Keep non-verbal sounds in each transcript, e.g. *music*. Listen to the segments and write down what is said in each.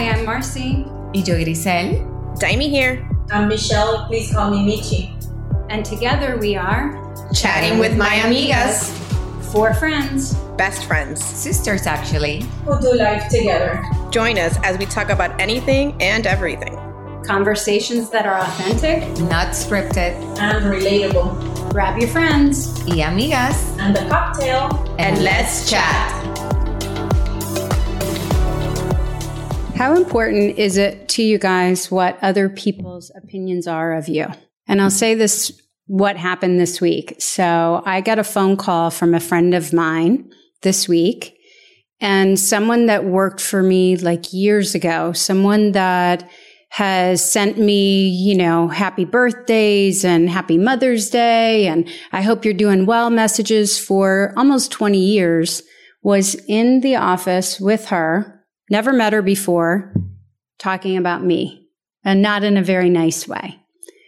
Hi, I'm Marcy. Y yo, Grisel. Daimi here. I'm Michelle. Please call me Michi. And together we are Chatting with my amigas. four friends. Best friends. Sisters, actually. Who do life together. Join us as we talk about anything and everything. Conversations that are authentic. Not scripted. And relatable. Grab your friends. Y amigas. And the cocktail. And let's chat. How important is it to you guys what other people's opinions are of you? And I'll say this what happened this week. So I got a phone call from a friend of mine this week and someone that worked for me like years ago, someone that has sent me, you know, happy birthdays and happy Mother's Day and I hope you're doing well messages for almost 20 years was in the office with her, never met her before, talking about me and not in a very nice way.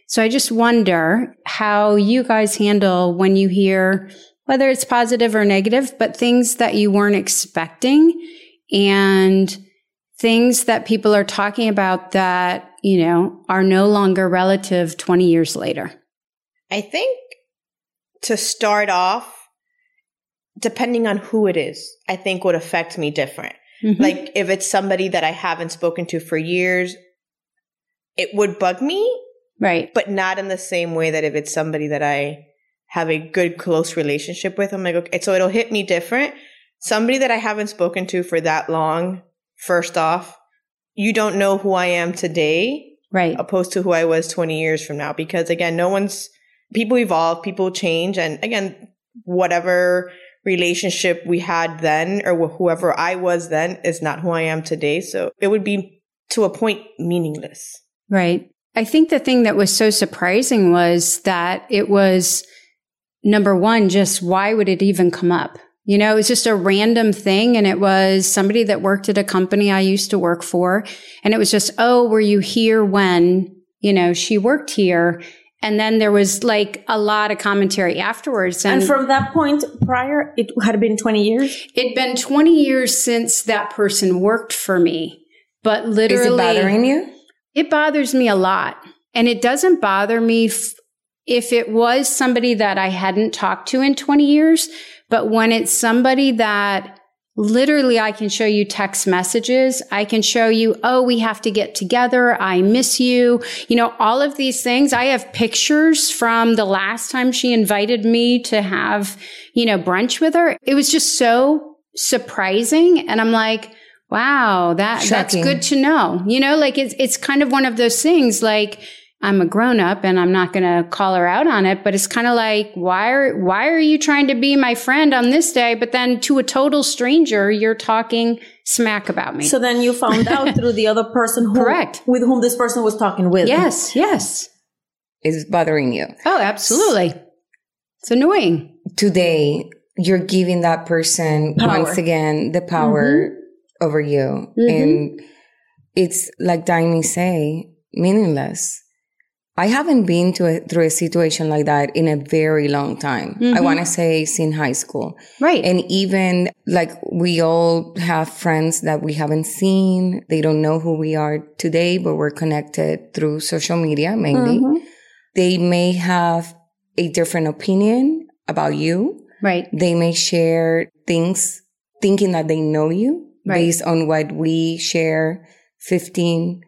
So I just wonder how you guys handle when you hear whether it's positive or negative, but things that you weren't expecting and things that people are talking about that, you know, are no longer relative 20 years later. I think to start off, depending on who it is, I think would affect me different. Mm-hmm. Like if it's somebody that I haven't spoken to for years, it would bug me, right. but not in the same way that if it's somebody that I have a good close relationship with, I'm like, okay, so it'll hit me different. Somebody that I haven't spoken to for that long, first off, you don't know who I am today Right. opposed to who I was 20 years from now. Because again, no one's, people evolve, people change. And again, whatever relationship we had then or wh- whoever I was then is not who I am today. So it would be to a point meaningless. Right. I think the thing that was so surprising was that it was number one, just why would it even come up? You know, it was just a random thing. And it was somebody that worked at a company I used to work for. And it was just, oh, were you here when, you know, she worked here? And then there was like a lot of commentary afterwards. And from that point prior, it had been 20 years. it'd been 20 years since that person worked for me. But literally, Is it bothering you? It bothers me a lot. And it doesn't bother me f- if it was somebody that I hadn't talked to in 20 years, but when it's somebody that literally I can show you text messages, I can show you, oh, we have to get together. I miss you. You know, all of these things. I have pictures from the last time she invited me to have, you know, brunch with her. It was just so surprising. And I'm like, wow, that, that's good to know. You know, like it's, it's kind of one of those things like, I'm a grown up and I'm not going to call her out on it, but it's kind of like, why are, why are you trying to be my friend on this day? But then to a total stranger, you're talking smack about me. So then you found out *laughs* through the other person who, Correct. with whom this person was talking with. yes, yes. Is bothering you? Oh, absolutely. It's annoying. Today, you're giving that person Power. once again the power over you. Mhm. And it's like Daimi say, meaningless. I haven't been to a, through a situation like that in a very long time. I Mhm. want to say since high school. Right. And even like we all have friends that we haven't seen. They don't know who we are today, but we're connected through social media mainly. Mhm. They may have a different opinion about you. right. They may share things thinking that they know you Right. based on what we share 15,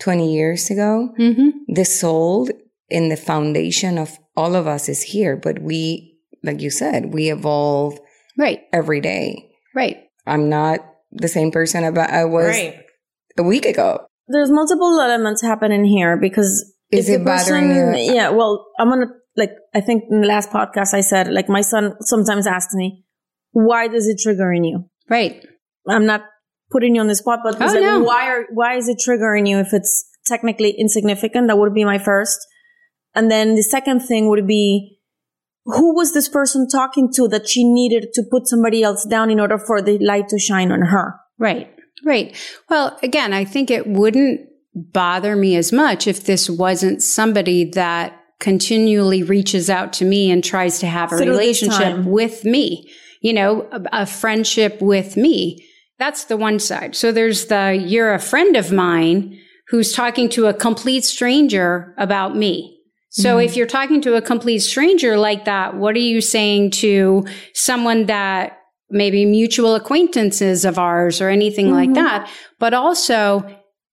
20 years ago. hmm The soul and the foundation of all of us is here, but we, like you said, we evolve Right. every day. Right. I'm not the same person about I was Right. a week ago. There's multiple elements happening here because Is if it the person- you? Yeah. Well, I'm going to, like, I think in the last podcast I said, like, my son sometimes asks me, why does it trigger in you? Right. I'm not putting you on the spot, but Oh, like, no. why are, why is it triggering you if it's technically insignificant? That would be my first. And then the second thing would be, who was this person talking to that she needed to put somebody else down in order for the light to shine on her? Right. Right. Well, again, I think it wouldn't bother me as much if this wasn't somebody that continually reaches out to me and tries to have a Through relationship with me, you know, a, a friendship with me. That's the one side. So there's the, you're a friend of mine who's talking to a complete stranger about me. So mm-hmm. if you're talking to a complete stranger like that, what are you saying to someone that maybe mutual acquaintances of ours or anything mm-hmm. like that? But also,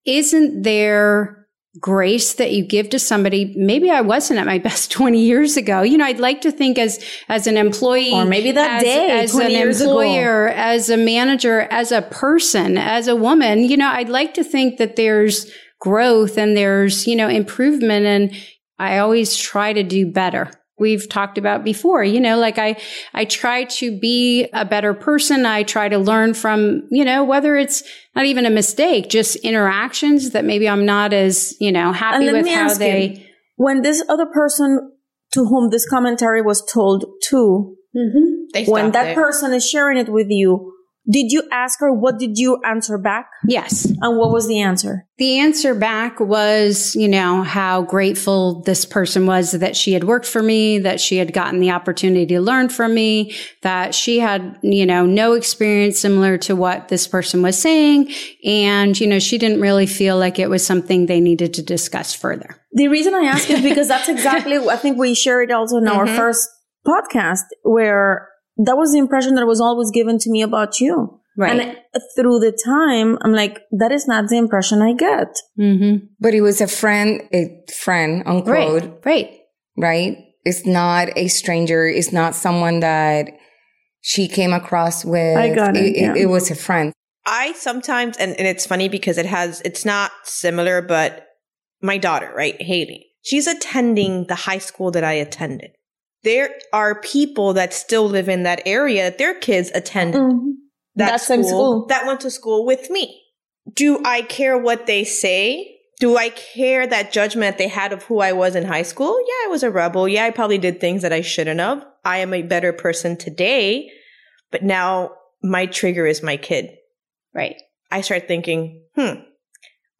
isn't there grace that you give to somebody. Maybe i wasn't at my *laughs* best 20 years ago. You know i'd like to think as as an employee or maybe that as, day as an employer ago. as a manager as a person as a woman you know i'd like to think that there's growth and there's you know improvement. And i always try to do better we've talked about before. You know, like I, I try to be a better person. I try to learn from, you know, whether it's not even a mistake, just interactions that maybe I'm not as, you know, happy with how they. You, when this other person to whom this commentary was told to, mm-hmm. when that it. person is sharing it with you, did you ask her what did you answer back? Yes. And what was the answer? The answer back was, you know, how grateful this person was that she had worked for me, that she had gotten the opportunity to learn from me, that she had, you know, no experience similar to what this person was saying. And, you know, she didn't really feel like it was something they needed to discuss further. The reason I ask is because that's exactly, *laughs* I think we shared also in mm-hmm. our first podcast where that was the impression that was always given to me about you. Right. And through the time, I'm like, that is not the impression I get. Mm-hmm. But it was a friend, a friend, unquote. Right. Right. Right. It's not a stranger. It's not someone that she came across with. I got it. It, yeah. it, it was a friend. I sometimes, and, and it's funny because it has, it's not similar, but my daughter, right? Haley, she's attending the high school that I attended there are people that still live in that area that their kids attend mm-hmm. that, that school, school that went to school with me. Do I care what they say? Do I care that judgment they had of who I was in high school? Yeah, I was a rebel. Yeah, I probably did things that I shouldn't have. I am a better person today, but now my trigger is my kid. Right. I start thinking, hmm,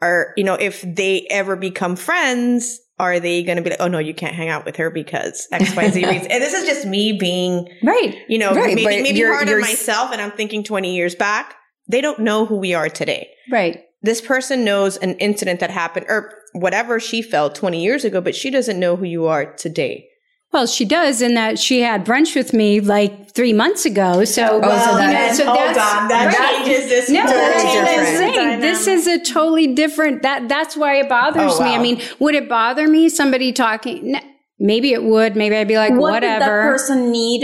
or, you know, if they ever become friends, are they going to be like, oh no, you can't hang out with her because X, Y, Z *laughs* reason? and this is just me being, right, you know, right, maybe, maybe hard on myself. And I'm thinking 20 years back, they don't know who we are today. Right. This person knows an incident that happened or whatever she felt 20 years ago, but she doesn't know who you are today. Well, she does in that she had brunch with me like three months ago. So, well, so, that, you know, so hold that's, on, that right? changes this. No, that's This is a totally different. That that's why it bothers oh, wow. me. I mean, would it bother me somebody talking? Maybe it would. Maybe I'd be like, what whatever. Did that person need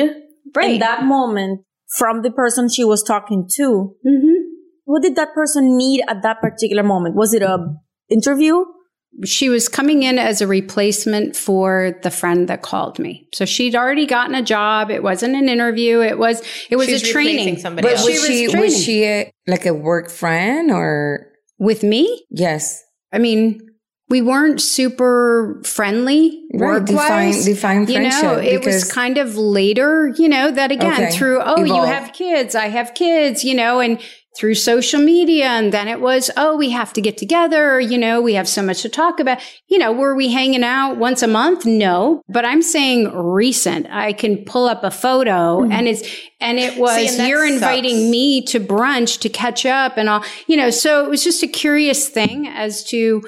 right. in that moment from the person she was talking to? Mm-hmm. What did that person need at that particular moment? Was it a interview? She was coming in as a replacement for the friend that called me. So she'd already gotten a job. It wasn't an interview. It was it was She's a training. Somebody but else. was she was, was she a, like a work friend or with me? Yes. I mean, we weren't super friendly right, define, define you know, it was kind of later, you know, that again okay. through, oh, Evolve. you have kids, I have kids, you know, and through social media. And then it was, oh, we have to get together. You know, we have so much to talk about. You know, were we hanging out once a month? No, but I'm saying recent. I can pull up a photo mm-hmm. and it's, and it was, See, and you're sucks. inviting me to brunch to catch up and all, you know, so it was just a curious thing as to,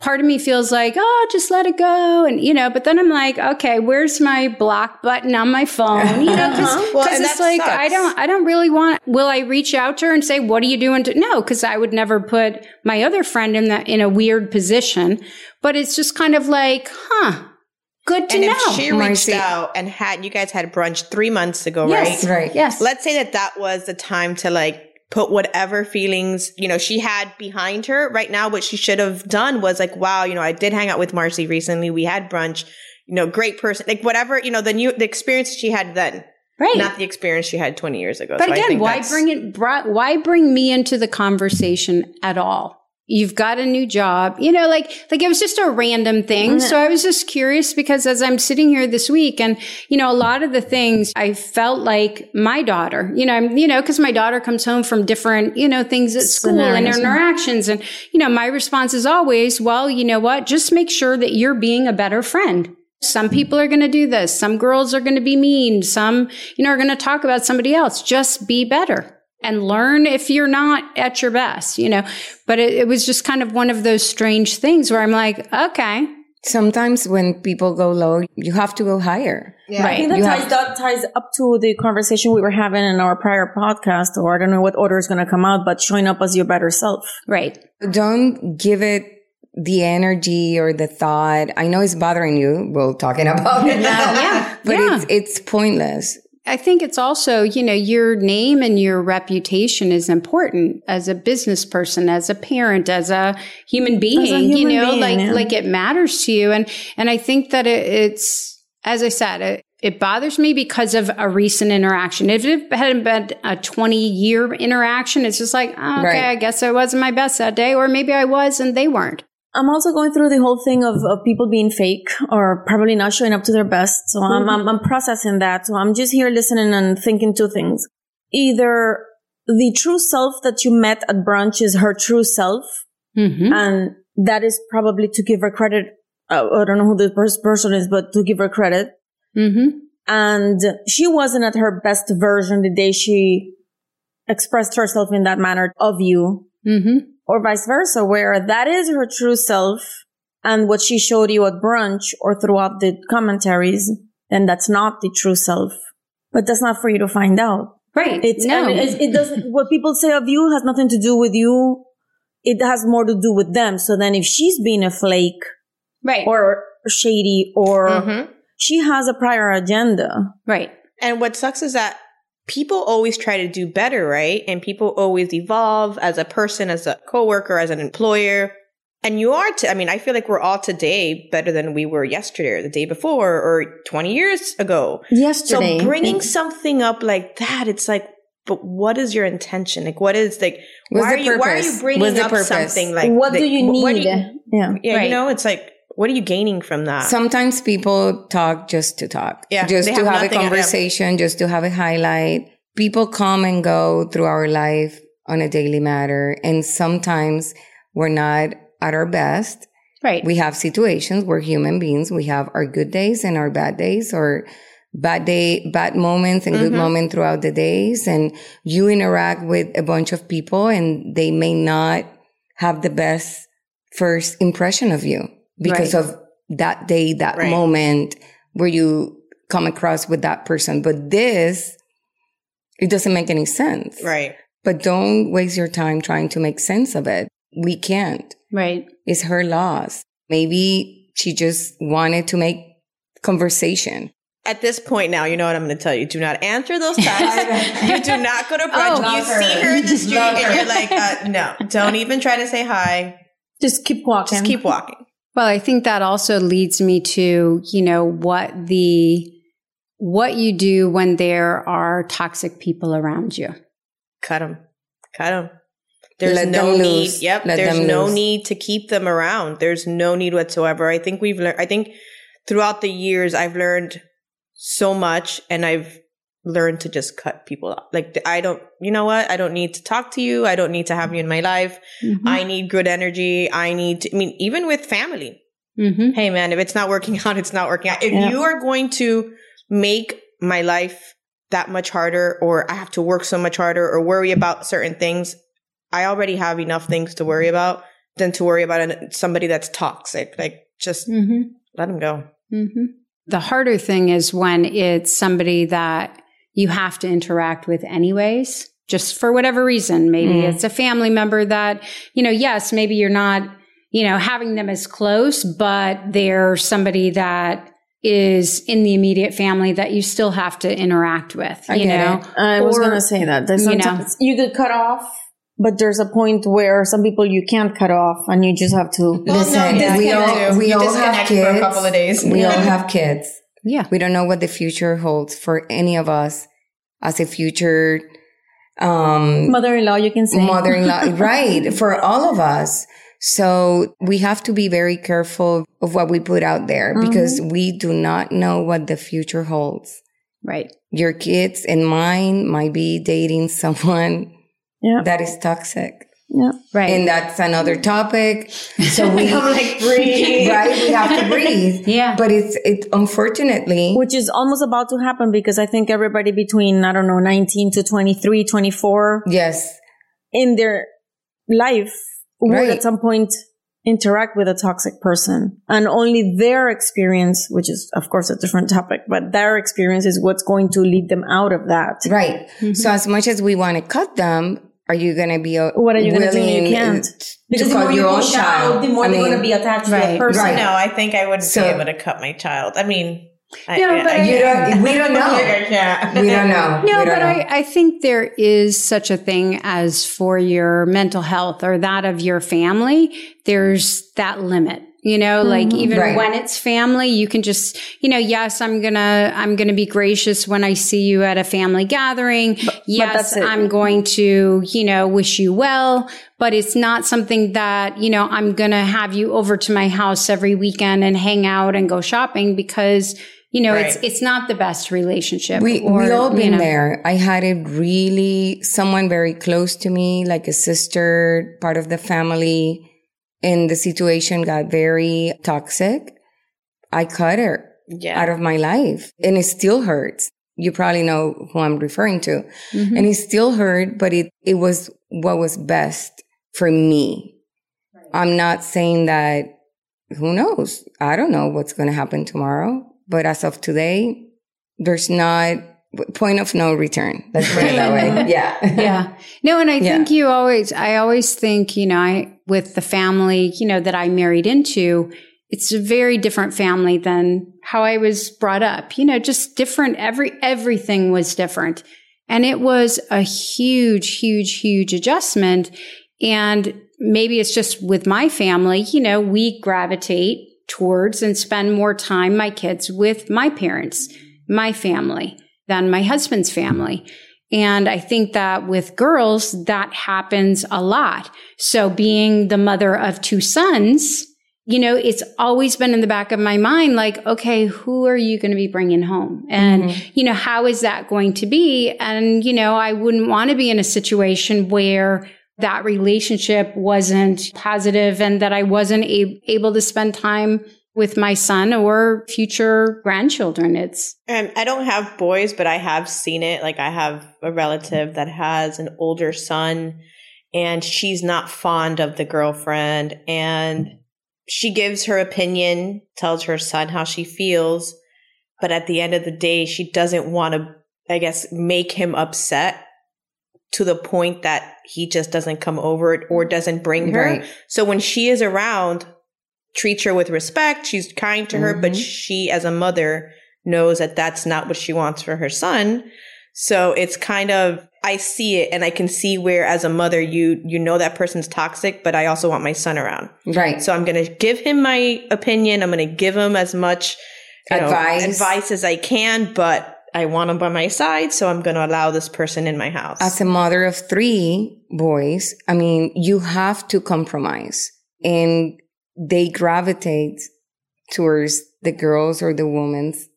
part of me feels like, oh, just let it go. And, you know, but then I'm like, okay, where's my block button on my phone? You know, because uh-huh. well, it's like, sucks. I don't, I don't really want, will I reach out to her and say, what are you doing to, no, because I would never put my other friend in that, in a weird position. But it's just kind of like, huh. Good to and know. if she reached Marcy. out and had you guys had brunch three months ago, right? yes, right? Right. Yes. Let's say that that was the time to like put whatever feelings, you know, she had behind her right now. What she should have done was like, wow, you know, I did hang out with Marcy recently. We had brunch, you know, great person, like whatever, you know, the new, the experience she had then. Right. Not the experience she had 20 years ago. But so again, why bring it, why bring me into the conversation at all? You've got a new job you know like like it was just a random thing. Mm-hmm. so i was just curious because as i'm sitting here this week and you know a lot of the things i felt like my daughter you know i'm you know because my daughter comes home from different you know things at school and interactions. And you know my response is always well you know what? Just make sure that you're being a better friend. Some people are going to do this. Some girls are going to be mean. Some you know are going to talk about somebody else. Just be better and learn if you're not at your best, you know. But it, it was just kind of one of those strange things where I'm like, okay, Sometimes when people go low, you have to go higher. Yeah. I think that ties, have- that ties up to the conversation we were having in our prior podcast, or I don't know what order is going to come out, but showing up as your better self. right. Don't give it the energy or the thought. I know it's bothering you. We're talking about it now. Yeah. *laughs* But Yeah. it's, it's pointless. I think it's also, you know, your name and your reputation is important as a business person, as a parent, as a human being, you human know, being, like, yeah. like it matters to you. And, and I think that it, it's, as I said, it, it bothers me because of a recent interaction. If it hadn't been a 20 year interaction, it's just like, oh, okay, Right. I guess I wasn't my best that day, or maybe I was and they weren't. I'm also going through the whole thing of, of people being fake or probably not showing up to their best. So I'm, I'm, I'm processing that. So I'm just here listening and thinking two things. Either the true self that you met at brunch is her true self. Mm-hmm. And that is probably to give her credit. Uh, I don't know who the pers- person is, but to give her credit. Mm-hmm. And she wasn't at her best version the day she expressed herself in that manner of you Mm-hmm. Or vice versa, where that is her true self and what she showed you at brunch or throughout the commentaries, then that's not the true self. But that's not for you to find out. Right. It's, no. it, it doesn't, what people say of you has nothing to do with you. It has more to do with them. So then if she's being a flake right. or shady or Mhm. she has a prior agenda. right. And what sucks is that people always try to do better, right? And people always evolve as a person, as a coworker, as an employer. And you are, to, I mean, I feel like we're all today better than we were yesterday or the day before or 20 years ago. Yesterday. So bringing something up like that, it's like, but what is your intention? Like, what is like, What's why are you, why are you bringing up purpose? something like, what like, do you need? do you- yeah. yeah, Right. you know, it's like, what are you gaining from that? Sometimes people talk just to talk. Yeah, Just to have have a conversation, just to have a highlight. People come and go through our life on a daily matter. And sometimes we're not at our best. Right. We have situations. We're human beings. We have our good days and our bad days or bad day, bad moments and good Mhm. moments throughout the days. And you interact with a bunch of people and they may not have the best first impression of you because Right. of that day, that Right. moment where you come across with that person. But this, it doesn't make any sense. right. But don't waste your time trying to make sense of it. We can't. right. It's her loss. Maybe she just wanted to make conversation. At this point now, you know what I'm going to tell you. Do not answer those *laughs* texts. you do not go to brunch. Oh, you her. see her in the *laughs* street Love and you're like, uh, no, don't even try to say hi. Just keep walking. Just keep walking. Well, I think that also leads me to, you know, what the, what you do when there are toxic people around you. Cut them. Cut them. There's Let no them need. lose. Yep. Let there's no lose. need to keep them around. There's no need whatsoever. I think we've learned, I think throughout the years, I've learned so much and I've learned to just cut people off. Like, I don't, you know what? I don't need to talk to you. I don't need to have you in my life. Mm-hmm. I need good energy. I need to, I mean, even with family, Mm-hmm. hey man, if it's not working *laughs* out, it's not working out. If Yeah. you are going to make my life that much harder, or I have to work so much harder, or worry about certain things, I already have enough things to worry about than to worry about an- somebody that's toxic. Like, just Mm-hmm. let them go. Mm-hmm. The harder thing is when it's somebody that you have to interact with anyways, just for whatever reason. Maybe Mm. it's a family member that, you know, yes, maybe you're not, you know, having them as close, but they're somebody that is in the immediate family that you still have to interact with, I you get know? it. I was going to say that. There's you know. you could cut off, but there's a point where some people you can't cut off and you just have to. Listen, yeah, we all do. we You all have disconnect for a kids. couple of days. We all have kids. Yeah. We don't know what the future holds for any of us as a future um Mother-in-law, you can say. mother-in-law *laughs* right for all of us so we have to be very careful of what we put out there because we do not know what the future holds Right. your kids and mine might be dating *laughs* someone Yeah. that is toxic Yeah. Right. And that's another topic. So we *laughs* I'm like, breathe. *laughs* right, we have to breathe. Yeah. But it's it unfortunately Which is almost about to happen because I think everybody between, I don't know, 19 to 23, 24 yes. in their life would Right. at some point interact with a toxic person and only their experience, which is of course a different topic, but their experience is what's going to lead them out of that. Right. Mm-hmm. So as much as we want to cut them, are you going to be uh, What are you going to do? You willing, can't. uh, Because to the more cut you your own push out, child? the more I they're going to be attached to right, that person. right. No, I think I wouldn't So- be able to cut my child. I mean, I, No, I, but I, You don't, we don't *laughs* Like, know. I can't. We don't know. *laughs* No, don't but know. I, I think there is such a thing as for your mental health or that of your family, there's that limit. You know, like mm-hmm. even Right. when it's family, you can just, you know, yes, I'm gonna, I'm gonna be gracious when I see you at a family gathering. yes, that's it. I'm going to, you know, wish you well, but it's not something that, you know, I'm gonna have you over to my house every weekend and hang out and go shopping because, you know, it's, Right. it's not the best relationship. We or, we all you been know. there. I had it really someone very close to me, like a sister, part of the family, and the situation got very toxic. I cut her Yeah. out of my life, and it still hurts. You probably know who I'm referring to, Mhm. and it still hurt, but it it was what was best for me. I'm not saying that. Who knows? I don't know what's going to happen tomorrow, but as of today, there's not point of no return. Let's put it that way. *laughs* Yeah. yeah. No, and I Yeah. think you always, I always think, you know, I, with the family, you know, that I married into, it's a very different family than how I was brought up, you know, just different. Every, everything was different. And it was a huge, huge, huge adjustment. And maybe it's just with my family, you know, we gravitate towards and spend more time, my kids, with my parents, my family than my husband's family. And I think that with girls, that happens a lot. So being the mother of two sons, you know, it's always been in the back of my mind, like, okay, who are you going to be bringing home? And, mm-hmm. you know, how is that going to be? And, you know, I wouldn't want to be in a situation where that relationship wasn't positive and that I wasn't a- able to spend time with my son or future grandchildren. It's, And I don't have boys, but I have seen it. Like I have a relative that has an older son and she's not fond of the girlfriend and she gives her opinion, tells her son how she feels, but at the end of the day, she doesn't want to, I guess, make him upset to the point that he just doesn't come over it or doesn't bring her. Right. So when she is around, treats her with respect. She's kind to her, but Mhm. she, as a mother, knows that that's not what she wants for her son. So it's kind of, I see it and I can see where as a mother, you, you know that person's toxic, but I also want my son around. Right. So I'm going to give him my opinion. I'm going to give him as much you know, Advice. advice as I can, but I want him by my side. So I'm going to allow this person in my house. As a mother of three boys, I mean, you have to compromise and they gravitate towards the girls or the woman's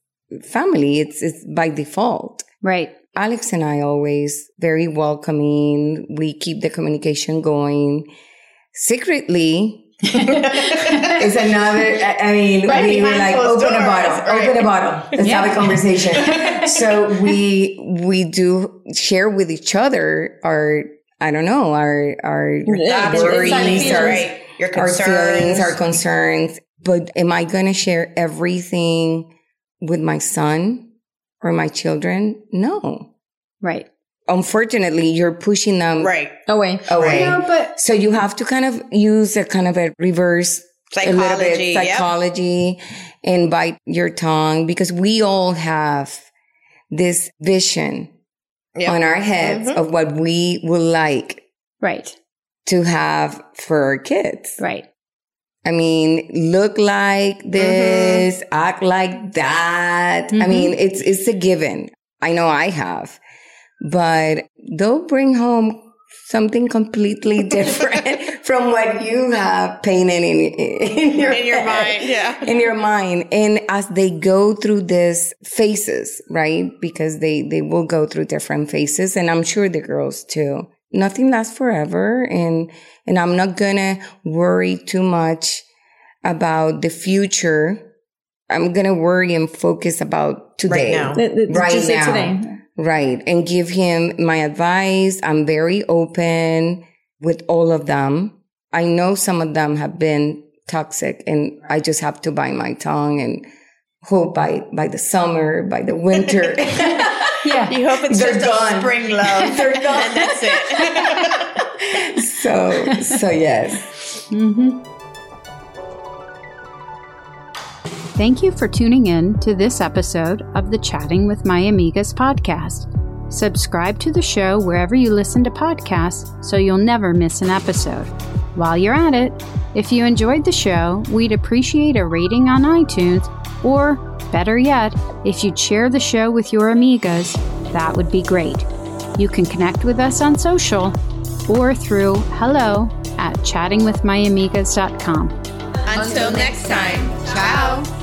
family. It's, it's by default. right. Alex and I always very welcoming. We keep the communication going. Secretly, *laughs* is another. I I mean, Right we were like, closed open a bottle, right. open a bottle. *laughs* Let's have a conversation. *laughs* so we we do share with each other our I don't know our our Yeah, Thoughts, worries, our, right? Your our feelings, our concerns. But am I going to share everything with my son or my children? No. Right. Unfortunately, you're pushing them right. Away. away. No, but So you have to kind of use a kind of a reverse a little Psychology. bit yep. psychology and bite your tongue because we all have this vision Yep. on our heads Mhm. of what we would like right. To have for kids. Right. I mean, look like this, act like that. I Mhm. mean, it's it's a given. I know I have, but they'll bring home something completely *laughs* different *laughs* from what you have painted in, in your in your head, mind. Yeah. in your mind. And as they go through these phases, right? Because they they will go through different phases, and I'm sure the girls too. Nothing lasts forever and, and I'm not gonna worry too much about the future. I'm gonna worry and focus about today. Right now. Th- th- Right just say now. today. Right. And give him my advice. I'm very open with all of them. I know some of them have been toxic and I just have to bite my tongue and hope by, by the summer, by the winter. *laughs* *laughs* Yeah. You hope it's They're just gone. a spring love. *laughs* They're gone. And that's it. *laughs* so, so yes. Mm-hmm. Thank you for tuning in to this episode of the Chatting with My Amigas podcast. Subscribe to the show wherever you listen to podcasts so you'll never miss an episode. While you're at it, if you enjoyed the show, we'd appreciate a rating on iTunes, or better yet, if you'd share the show with your amigas, that would be great. You can connect with us on social or through hello at chattingwithmyamigas.com. Until next time. Ciao.